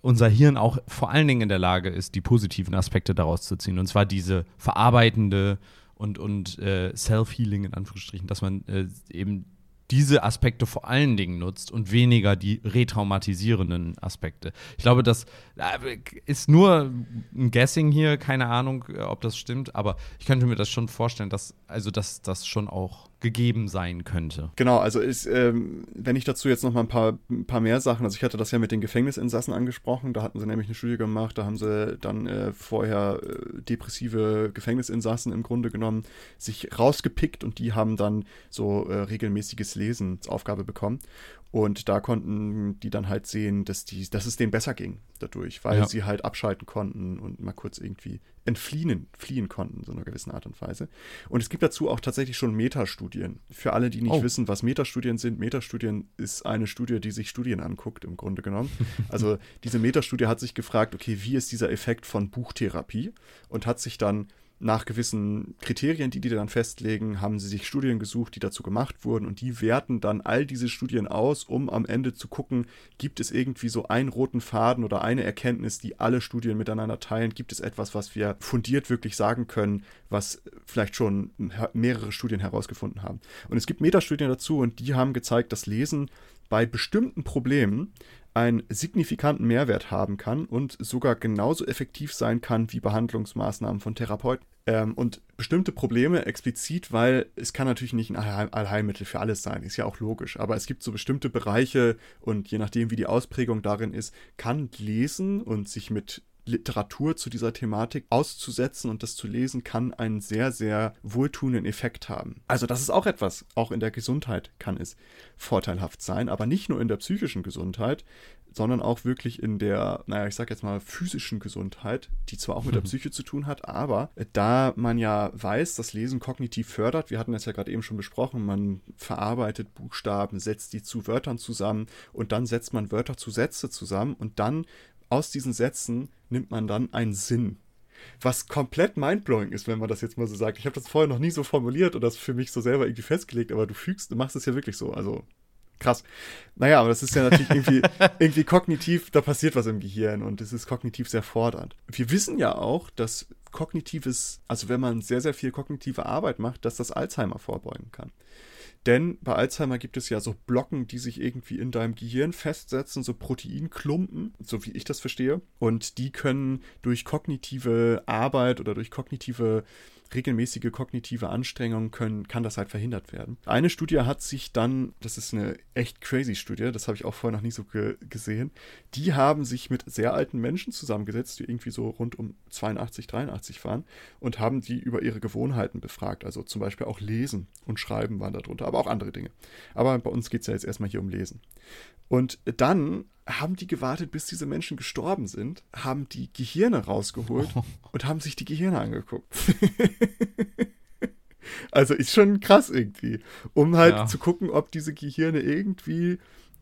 unser Hirn auch vor allen Dingen in der Lage ist, die positiven Aspekte daraus zu ziehen. Und zwar diese verarbeitende und, und äh, Self-Healing in Anführungsstrichen, dass man äh, eben diese Aspekte vor allen Dingen nutzt und weniger die retraumatisierenden Aspekte. Ich glaube, das äh, ist nur ein Guessing hier, keine Ahnung, äh, ob das stimmt, aber ich könnte mir das schon vorstellen, dass also dass das schon auch gegeben sein könnte. Genau, also ist, ähm, wenn ich dazu jetzt noch mal ein paar, ein paar mehr Sachen, also ich hatte das ja mit den Gefängnisinsassen angesprochen, da hatten sie nämlich eine Studie gemacht, da haben sie dann äh, vorher äh, depressive Gefängnisinsassen im Grunde genommen, sich rausgepickt und die haben dann so äh, regelmäßiges Lesen als Aufgabe bekommen. Und da konnten die dann halt sehen, dass, die, dass es denen besser ging dadurch, weil ja. sie halt abschalten konnten und mal kurz irgendwie entfliehen fliehen konnten, so einer gewissen Art und Weise. Und es gibt dazu auch tatsächlich schon Metastudien. Für alle, die nicht oh. wissen, was Metastudien sind, Metastudien ist eine Studie, die sich Studien anguckt, im Grunde genommen. Also diese Metastudie hat sich gefragt, okay, wie ist dieser Effekt von Buchtherapie? Und hat sich dann nach gewissen Kriterien, die die dann festlegen, haben sie sich Studien gesucht, die dazu gemacht wurden und die werten dann all diese Studien aus, um am Ende zu gucken, gibt es irgendwie so einen roten Faden oder eine Erkenntnis, die alle Studien miteinander teilen, gibt es etwas, was wir fundiert wirklich sagen können, was vielleicht schon mehrere Studien herausgefunden haben. Und es gibt Metastudien dazu und die haben gezeigt, dass Lesen bei bestimmten Problemen einen signifikanten Mehrwert haben kann und sogar genauso effektiv sein kann wie Behandlungsmaßnahmen von Therapeuten. Ähm, und bestimmte Probleme explizit, weil es kann natürlich nicht ein Allheilmittel für alles sein, ist ja auch logisch, aber es gibt so bestimmte Bereiche und je nachdem, wie die Ausprägung darin ist, kann Lesen und sich mit Literatur zu dieser Thematik auszusetzen und das zu lesen, kann einen sehr, sehr wohltuenden Effekt haben. Also das ist auch etwas, auch in der Gesundheit kann es vorteilhaft sein, aber nicht nur in der psychischen Gesundheit, sondern auch wirklich in der, naja, ich sag jetzt mal physischen Gesundheit, die zwar auch mit der mhm. Psyche zu tun hat, aber da man ja weiß, dass Lesen kognitiv fördert, wir hatten das ja gerade eben schon besprochen, man verarbeitet Buchstaben, setzt die zu Wörtern zusammen und dann setzt man Wörter zu Sätze zusammen und dann aus diesen Sätzen nimmt man dann einen Sinn. Was komplett mindblowing ist, wenn man das jetzt mal so sagt. Ich habe das vorher noch nie so formuliert und das für mich so selber irgendwie festgelegt, aber du fügst, du machst es ja wirklich so. Also krass. Naja, aber das ist ja natürlich irgendwie, irgendwie kognitiv, da passiert was im Gehirn und es ist kognitiv sehr fordernd. Wir wissen ja auch, dass kognitives, also wenn man sehr, sehr viel kognitive Arbeit macht, dass das Alzheimer vorbeugen kann. Denn bei Alzheimer gibt es ja so Blocken, die sich irgendwie in deinem Gehirn festsetzen, so Proteinklumpen, so wie ich das verstehe. Und die können durch kognitive Arbeit oder durch kognitive regelmäßige kognitive Anstrengungen können, kann das halt verhindert werden. Eine Studie hat sich dann, das ist eine echt crazy Studie, das habe ich auch vorher noch nie so ge gesehen, die haben sich mit sehr alten Menschen zusammengesetzt, die irgendwie so rund um 82, 83 waren und haben die über ihre Gewohnheiten befragt. Also zum Beispiel auch Lesen und Schreiben waren darunter, aber auch andere Dinge. Aber bei uns geht es ja jetzt erstmal hier um Lesen. Und dann haben die gewartet, bis diese Menschen gestorben sind, haben die Gehirne rausgeholt oh. und haben sich die Gehirne angeguckt. also ist schon krass irgendwie, um halt ja. zu gucken, ob diese Gehirne irgendwie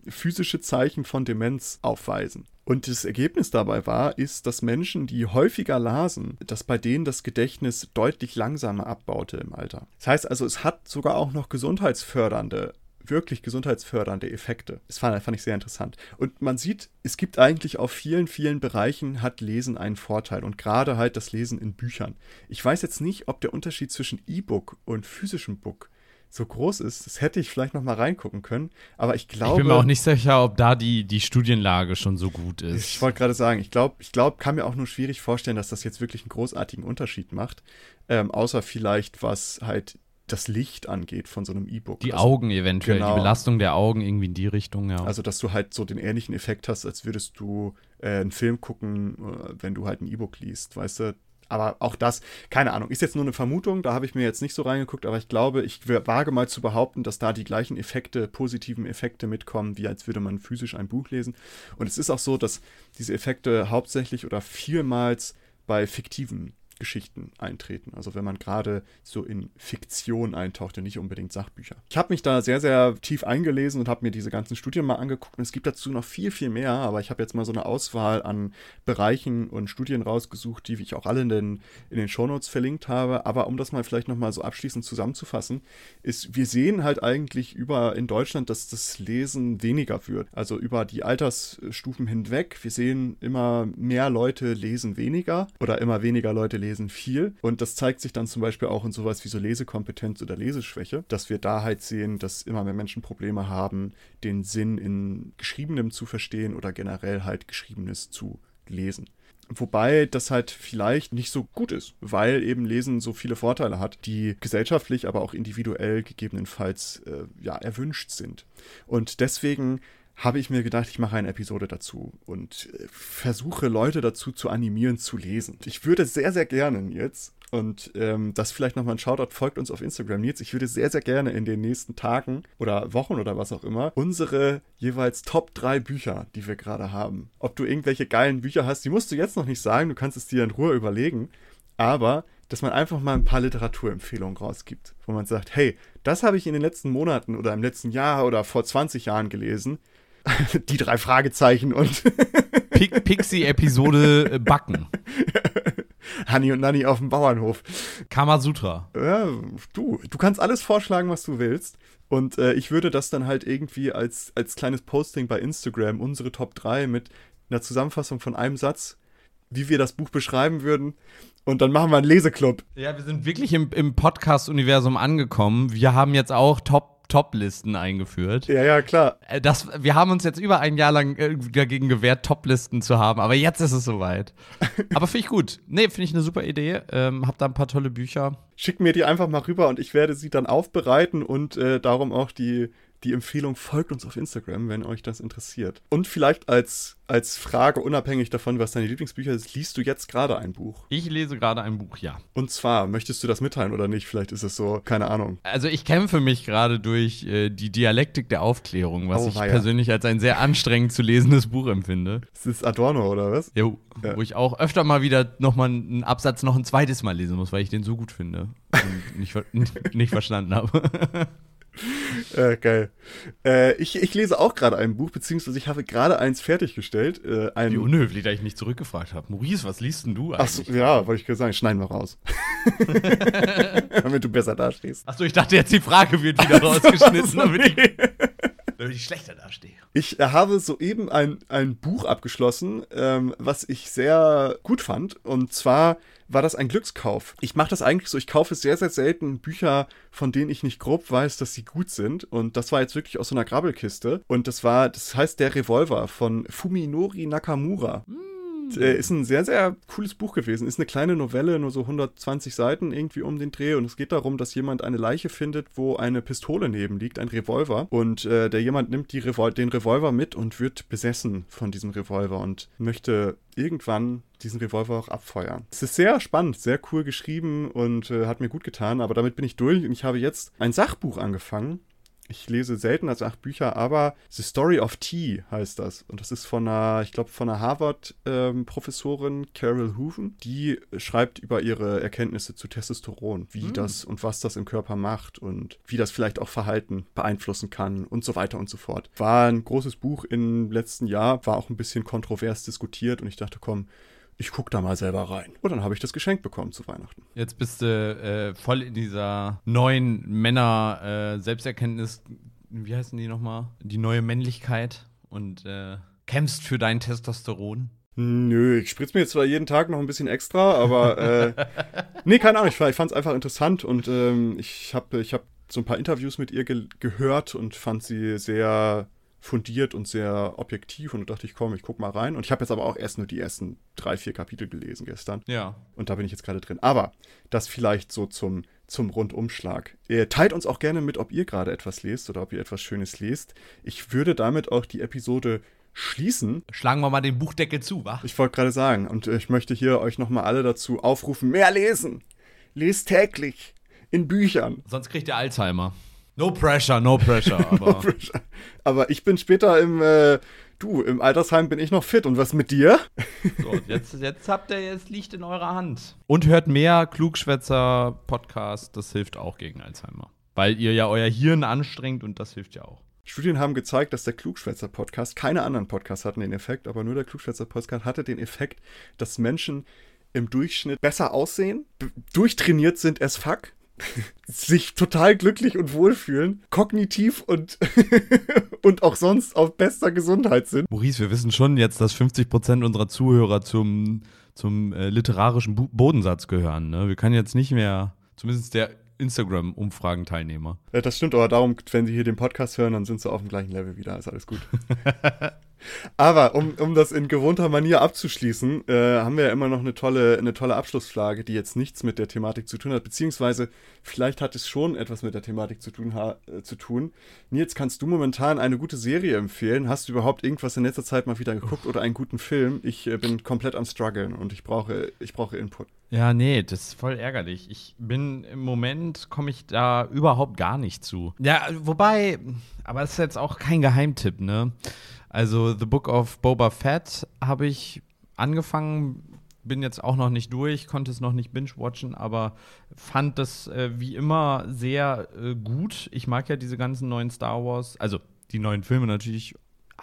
physische Zeichen von Demenz aufweisen. Und das Ergebnis dabei war, ist, dass Menschen, die häufiger lasen, dass bei denen das Gedächtnis deutlich langsamer abbaute im Alter. Das heißt also, es hat sogar auch noch gesundheitsfördernde wirklich gesundheitsfördernde Effekte. Das fand, fand ich sehr interessant. Und man sieht, es gibt eigentlich auf vielen, vielen Bereichen hat Lesen einen Vorteil und gerade halt das Lesen in Büchern. Ich weiß jetzt nicht, ob der Unterschied zwischen E-Book und physischem Book so groß ist. Das hätte ich vielleicht noch mal reingucken können, aber ich glaube. Ich bin mir auch nicht sicher, ob da die, die Studienlage schon so gut ist. Ich wollte gerade sagen, ich glaube, ich glaube, kann mir auch nur schwierig vorstellen, dass das jetzt wirklich einen großartigen Unterschied macht, ähm, außer vielleicht was halt das Licht angeht von so einem E-Book. Die also, Augen eventuell, genau. die Belastung der Augen irgendwie in die Richtung, ja. Also, dass du halt so den ähnlichen Effekt hast, als würdest du äh, einen Film gucken, äh, wenn du halt ein E-Book liest, weißt du? Aber auch das, keine Ahnung, ist jetzt nur eine Vermutung, da habe ich mir jetzt nicht so reingeguckt, aber ich glaube, ich wage mal zu behaupten, dass da die gleichen Effekte, positiven Effekte mitkommen, wie als würde man physisch ein Buch lesen. Und es ist auch so, dass diese Effekte hauptsächlich oder vielmals bei fiktiven Geschichten eintreten. Also wenn man gerade so in Fiktion eintaucht und nicht unbedingt Sachbücher. Ich habe mich da sehr, sehr tief eingelesen und habe mir diese ganzen Studien mal angeguckt. Und es gibt dazu noch viel, viel mehr, aber ich habe jetzt mal so eine Auswahl an Bereichen und Studien rausgesucht, die ich auch alle in den, in den Shownotes verlinkt habe. Aber um das mal vielleicht nochmal so abschließend zusammenzufassen, ist, wir sehen halt eigentlich über in Deutschland, dass das Lesen weniger wird. Also über die Altersstufen hinweg. Wir sehen immer mehr Leute lesen weniger oder immer weniger Leute lesen lesen viel. Und das zeigt sich dann zum Beispiel auch in sowas wie so Lesekompetenz oder Leseschwäche, dass wir da halt sehen, dass immer mehr Menschen Probleme haben, den Sinn in Geschriebenem zu verstehen oder generell halt Geschriebenes zu lesen. Wobei das halt vielleicht nicht so gut ist, weil eben Lesen so viele Vorteile hat, die gesellschaftlich, aber auch individuell gegebenenfalls äh, ja, erwünscht sind. Und deswegen habe ich mir gedacht, ich mache eine Episode dazu und äh, versuche Leute dazu zu animieren zu lesen. Ich würde sehr, sehr gerne jetzt, und ähm, das vielleicht nochmal ein Shoutout, folgt uns auf Instagram, Nils. Ich würde sehr, sehr gerne in den nächsten Tagen oder Wochen oder was auch immer unsere jeweils Top 3 Bücher, die wir gerade haben. Ob du irgendwelche geilen Bücher hast, die musst du jetzt noch nicht sagen, du kannst es dir in Ruhe überlegen. Aber dass man einfach mal ein paar Literaturempfehlungen rausgibt, wo man sagt, hey, das habe ich in den letzten Monaten oder im letzten Jahr oder vor 20 Jahren gelesen die drei Fragezeichen und Pixie-Episode äh, Backen. Hanni und Nanni auf dem Bauernhof. Kamasutra. Ja, du, du kannst alles vorschlagen, was du willst. Und äh, ich würde das dann halt irgendwie als, als kleines Posting bei Instagram, unsere Top 3 mit einer Zusammenfassung von einem Satz, wie wir das Buch beschreiben würden. Und dann machen wir einen Leseclub. Ja, wir sind wirklich im, im Podcast-Universum angekommen. Wir haben jetzt auch Top Top-Listen eingeführt. Ja, ja, klar. Äh, Das, wir haben uns jetzt über ein Jahr lang äh, dagegen gewehrt, Top-Listen zu haben, aber jetzt ist es soweit. aber finde ich gut. Nee, finde ich eine super Idee. Ähm, hab da ein paar tolle Bücher. Schick mir die einfach mal rüber und ich werde sie dann aufbereiten und äh, darum auch die, die Empfehlung, folgt uns auf Instagram, wenn euch das interessiert. Und vielleicht als, als Frage, unabhängig davon, was deine Lieblingsbücher sind, liest du jetzt gerade ein Buch? Ich lese gerade ein Buch, ja. Und zwar, möchtest du das mitteilen oder nicht? Vielleicht ist es so, keine Ahnung. Also ich kämpfe mich gerade durch äh, die Dialektik der Aufklärung, was Oh, ich persönlich als ein sehr anstrengend zu lesendes Buch empfinde. Ist es Adorno oder was? Jo, Ja. wo ich auch öfter mal wieder nochmal einen Absatz noch ein zweites Mal lesen muss, weil ich den so gut finde und nicht, ver nicht verstanden habe. Äh, geil. Äh, ich, ich lese auch gerade ein Buch, beziehungsweise ich habe gerade eins fertiggestellt. Äh, ein, Wie unhöflich, dass ich nicht zurückgefragt habe. Maurice, was liest denn du eigentlich? ja, wollte ich gerade sagen, schneiden wir raus. Damit du besser dastehst. Achso, ich dachte jetzt, die Frage wird wieder rausgeschnitten, damit, ich, Nee. Damit ich schlechter dastehe. Ich äh, habe soeben ein, ein Buch abgeschlossen, ähm, was ich sehr gut fand. Und zwar war das ein Glückskauf. Ich mache das eigentlich so, ich kaufe sehr, sehr selten Bücher, von denen ich nicht grob weiß, dass sie gut sind. Und das war jetzt wirklich aus so einer Grabbelkiste. Und das war, das heißt Der Revolver von Fuminori Nakamura. Äh, Ist ein sehr, sehr cooles Buch gewesen. Ist eine kleine Novelle, nur so 120 Seiten irgendwie um den Dreh. Und es geht darum, dass jemand eine Leiche findet, wo eine Pistole neben liegt, ein Revolver. Und äh, der jemand nimmt die Revol den Revolver mit und wird besessen von diesem Revolver und möchte irgendwann diesen Revolver auch abfeuern. Es ist sehr spannend, sehr cool geschrieben und äh, hat mir gut getan. Aber damit bin ich durch und ich habe jetzt ein Sachbuch angefangen. Ich lese selten als acht Bücher, aber The Story of Tea heißt das. Und das ist von einer, ich glaube, von einer Harvard-Professorin Carol Hooven. Die schreibt über ihre Erkenntnisse zu Testosteron, wie das und was das im Körper macht und wie das vielleicht auch Verhalten beeinflussen kann und so weiter und so fort. War ein großes Buch im letzten Jahr, war auch ein bisschen kontrovers diskutiert und ich dachte, komm, ich guck da mal selber rein. Und dann habe ich das geschenkt bekommen zu Weihnachten. Jetzt bist du äh, voll in dieser neuen Männer-Selbsterkenntnis, wie heißen die nochmal? Die neue Männlichkeit und äh, kämpfst für dein Testosteron. Nö, ich spritze mir jetzt zwar jeden Tag noch ein bisschen extra, aber äh, nee, keine Ahnung, ich, ich fand es einfach interessant und ähm, ich habe ich hab so ein paar Interviews mit ihr ge gehört und fand sie sehr fundiert und sehr objektiv und da dachte ich, komm, ich guck mal rein. Und ich habe jetzt aber auch erst nur die ersten drei, vier Kapitel gelesen gestern. Ja. Und da bin ich jetzt gerade drin. Aber das vielleicht so zum, zum Rundumschlag. Ihr teilt uns auch gerne mit, ob ihr gerade etwas lest oder ob ihr etwas Schönes lest. Ich würde damit auch die Episode schließen. Schlagen wir mal den Buchdeckel zu, wa? Ich wollte gerade sagen, und äh, ich möchte hier euch nochmal alle dazu aufrufen, mehr lesen. Lest täglich in Büchern. Sonst kriegt ihr Alzheimer. No pressure, no pressure, aber Aber ich bin später im, äh, du, im Altersheim bin ich noch fit. Und was mit dir? so, jetzt, jetzt habt ihr, jetzt liegt in eurer Hand. Und hört mehr Klugschwätzer-Podcast, das hilft auch gegen Alzheimer. Weil ihr ja euer Hirn anstrengt und das hilft ja auch. Studien haben gezeigt, dass der Klugschwätzer-Podcast, keine anderen Podcasts hatten den Effekt, aber nur der Klugschwätzer-Podcast hatte den Effekt, dass Menschen im Durchschnitt besser aussehen, durchtrainiert sind as fuck, sich total glücklich und wohlfühlen, kognitiv und, und auch sonst auf bester Gesundheit sind. Maurice, wir wissen schon jetzt, dass 50% unserer Zuhörer zum, zum äh, literarischen Bu Bodensatz gehören. Ne? Wir können jetzt nicht mehr, zumindest der Instagram-Umfragen-Teilnehmer. Ja, das stimmt, aber darum, wenn sie hier den Podcast hören, dann sind sie auf dem gleichen Level wieder, ist alles gut. aber um, um das in gewohnter Manier abzuschließen, äh, haben wir ja immer noch eine tolle, eine tolle Abschlussfrage, die jetzt nichts mit der Thematik zu tun hat, beziehungsweise vielleicht hat es schon etwas mit der Thematik zu tun. Ha äh, zu tun. Nils, kannst du momentan eine gute Serie empfehlen? Hast du überhaupt irgendwas in letzter Zeit mal wieder geguckt oder einen guten Film? Ich äh, bin komplett am struggeln und ich brauche, ich brauche Input. Ja, nee, das ist voll ärgerlich. Ich bin im Moment, komme ich da überhaupt gar nicht zu. Ja, wobei, aber es ist jetzt auch kein Geheimtipp, ne? Also, The Book of Boba Fett habe ich angefangen, bin jetzt auch noch nicht durch, konnte es noch nicht binge-watchen, aber fand das äh, wie immer sehr äh, gut. Ich mag ja diese ganzen neuen Star Wars, also die neuen Filme natürlich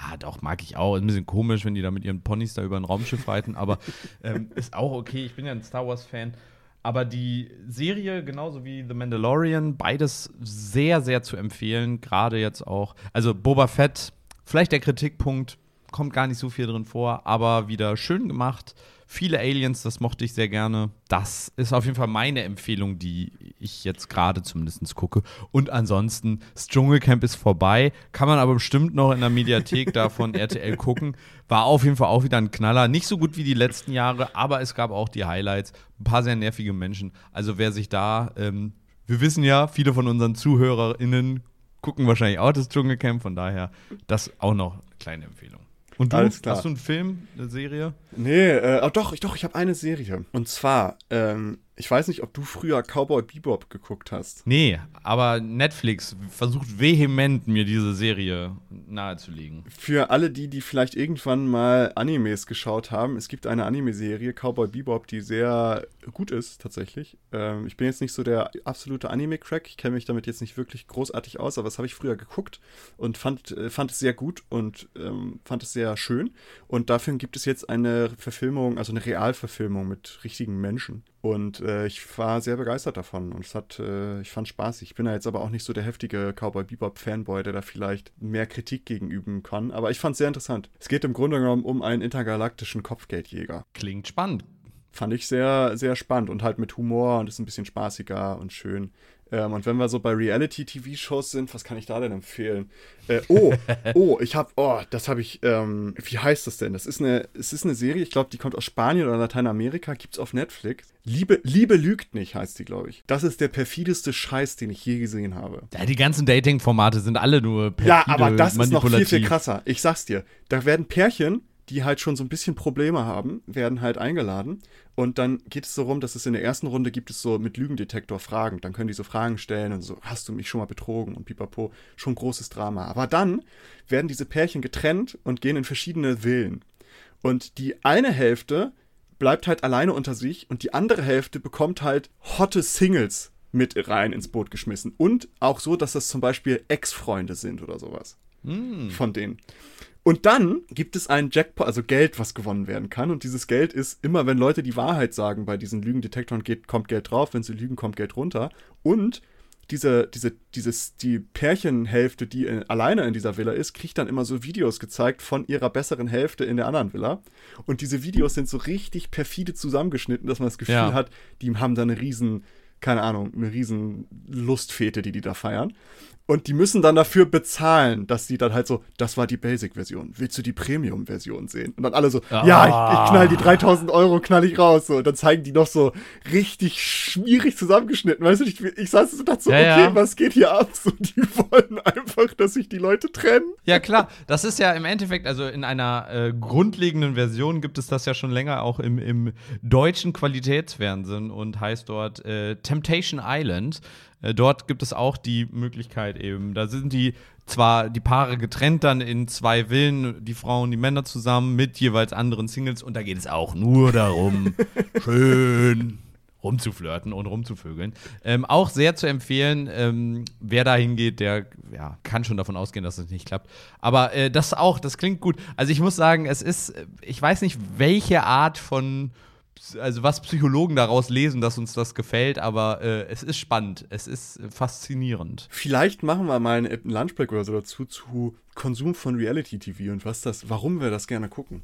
Ah, doch, mag ich auch. Ist ein bisschen komisch, wenn die da mit ihren Ponys da über ein Raumschiff reiten, aber ähm, ist auch okay. Ich bin ja ein Star Wars-Fan. Aber die Serie, genauso wie The Mandalorian, beides sehr, sehr zu empfehlen. Gerade jetzt auch. Also Boba Fett, vielleicht der Kritikpunkt, kommt gar nicht so viel drin vor, aber wieder schön gemacht. Viele Aliens, das mochte ich sehr gerne. Das ist auf jeden Fall meine Empfehlung, die ich jetzt gerade zumindest gucke. Und ansonsten, das Dschungelcamp ist vorbei. Kann man aber bestimmt noch in der Mediathek da von RTL gucken. War auf jeden Fall auch wieder ein Knaller. Nicht so gut wie die letzten Jahre, aber es gab auch die Highlights. Ein paar sehr nervige Menschen. Also wer sich da, ähm, wir wissen ja, viele von unseren ZuhörerInnen gucken wahrscheinlich auch das Dschungelcamp. Von daher, das auch noch eine kleine Empfehlung. Und du, Alles klar. hast du einen Film, eine Serie? Nee, äh, oh, doch, ich, doch, ich habe eine Serie. Und zwar, ähm, ich weiß nicht, ob du früher Cowboy Bebop geguckt hast. Nee, aber Netflix versucht vehement, mir diese Serie nahezulegen. Für alle die, die vielleicht irgendwann mal Animes geschaut haben, es gibt eine Anime-Serie, Cowboy Bebop, die sehr gut ist, tatsächlich. Ähm, ich bin jetzt nicht so der absolute Anime-Crack, ich kenne mich damit jetzt nicht wirklich großartig aus, aber das habe ich früher geguckt und fand, äh, fand es sehr gut und ähm, fand es sehr schön. Und dafür gibt es jetzt eine Verfilmung, also eine Realverfilmung mit richtigen Menschen. Und äh, ich war sehr begeistert davon und es hat, äh, ich fand spaßig. Ich bin ja jetzt aber auch nicht so der heftige Cowboy Bebop Fanboy, der da vielleicht mehr Kritik gegenüben kann. Aber ich fand es sehr interessant. Es geht im Grunde genommen um einen intergalaktischen Kopfgeldjäger. Klingt spannend. Fand ich sehr, sehr spannend und halt mit Humor und ist ein bisschen spaßiger und schön. Ähm, und wenn wir so bei Reality-TV-Shows sind, was kann ich da denn empfehlen? Äh, oh, oh, ich habe, oh, das habe ich, ähm, wie heißt das denn? Das ist eine, es ist eine Serie, ich glaube, die kommt aus Spanien oder Lateinamerika, gibt's auf Netflix. Liebe, Liebe lügt nicht, heißt die, glaube ich. Das ist der perfideste Scheiß, den ich je gesehen habe. Ja, die ganzen Dating-Formate sind alle nur perfide, Ja, aber das ist noch viel, viel krasser. Ich sag's dir. Da werden Pärchen, die halt schon so ein bisschen Probleme haben, werden halt eingeladen. Und dann geht es so rum, dass es in der ersten Runde gibt es so mit Lügendetektor Fragen. Dann können die so Fragen stellen und so, hast du mich schon mal betrogen und pipapo. Schon großes Drama. Aber dann werden diese Pärchen getrennt und gehen in verschiedene Villen. Und die eine Hälfte bleibt halt alleine unter sich und die andere Hälfte bekommt halt hotte Singles mit rein ins Boot geschmissen. Und auch so, dass das zum Beispiel Ex-Freunde sind oder sowas. Hm. Von denen. Und dann gibt es einen Jackpot, also Geld, was gewonnen werden kann. Und dieses Geld ist immer, wenn Leute die Wahrheit sagen bei diesen Lügendetektoren, geht, kommt Geld drauf, wenn sie lügen, kommt Geld runter. Und diese, diese, dieses, die Pärchenhälfte, die in, alleine in dieser Villa ist, kriegt dann immer so Videos gezeigt von ihrer besseren Hälfte in der anderen Villa. Und diese Videos sind so richtig perfide zusammengeschnitten, dass man das Gefühl Ja. hat, die haben da eine riesen, keine Ahnung, eine riesen Lustfete, die die da feiern. Und die müssen dann dafür bezahlen, dass die dann halt so, das war die Basic-Version. Willst du die Premium-Version sehen? Und dann alle so, Ah. ja, ich, ich knall die 3000 Euro, knall ich raus. So. Und dann zeigen die noch so richtig schwierig zusammengeschnitten. Weißt du, ich, ich saß so und dachte so, Ja, okay, ja. was geht hier ab? So, die wollen einfach, dass sich die Leute trennen. Ja, klar. Das ist ja im Endeffekt, also in einer äh, grundlegenden Version gibt es das ja schon länger auch im, im deutschen Qualitätsfernsehen und heißt dort äh, Temptation Island. Äh, dort gibt es auch die Möglichkeit eben, da sind die zwar die Paare getrennt dann in zwei Villen, die Frauen, die Männer zusammen mit jeweils anderen Singles und da geht es auch nur darum, schön rumzuflirten und rumzuvögeln. Ähm, auch sehr zu empfehlen, ähm, wer da hingeht, der ja, kann schon davon ausgehen, dass es nicht klappt. Aber äh, das auch, das klingt gut. Also ich muss sagen, es ist, äh, ich weiß nicht, welche Art von, also was Psychologen daraus lesen, dass uns das gefällt, aber äh, es ist spannend, es ist faszinierend. Vielleicht machen wir mal einen Lunchbreak oder so dazu zu Konsum von Reality-TV und was das, warum wir das gerne gucken.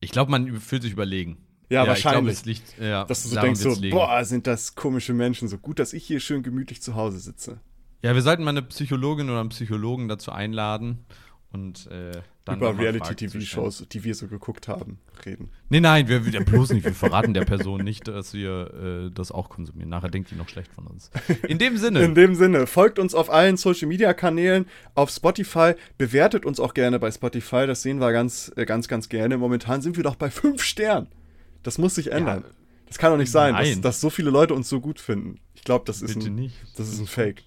Ich glaube, man fühlt sich überlegen. Ja, Ich wahrscheinlich. glaube, es liegt, ja, Dass du so denkst, so, liegen. boah, sind das komische Menschen. So gut, dass ich hier schön gemütlich zu Hause sitze. Ja, wir sollten mal eine Psychologin oder einen Psychologen dazu einladen und äh, Über. Reality-TV-Shows, die wir so geguckt haben, reden. Nee, nein, wir, wir bloß nicht. Wir verraten der Person nicht, dass wir äh, das auch konsumieren. Nachher denkt die noch schlecht von uns. In dem Sinne. In dem Sinne, folgt uns auf allen Social-Media-Kanälen, auf Spotify, bewertet uns auch gerne bei Spotify, das sehen wir ganz, äh, ganz, ganz gerne. Momentan sind wir doch bei fünf Sternen. Das muss sich ändern. das kann doch nicht sein, dass, dass so viele Leute uns so gut finden. Ich glaube, das, ist ein- das ist ein Fake.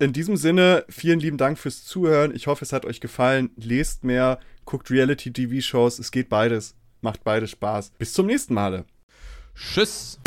In diesem Sinne, vielen lieben Dank fürs Zuhören. Ich hoffe, es hat euch gefallen. Lest mehr, guckt Reality-TV-Shows. Es geht beides. Macht beides Spaß. Bis zum nächsten Male. Tschüss.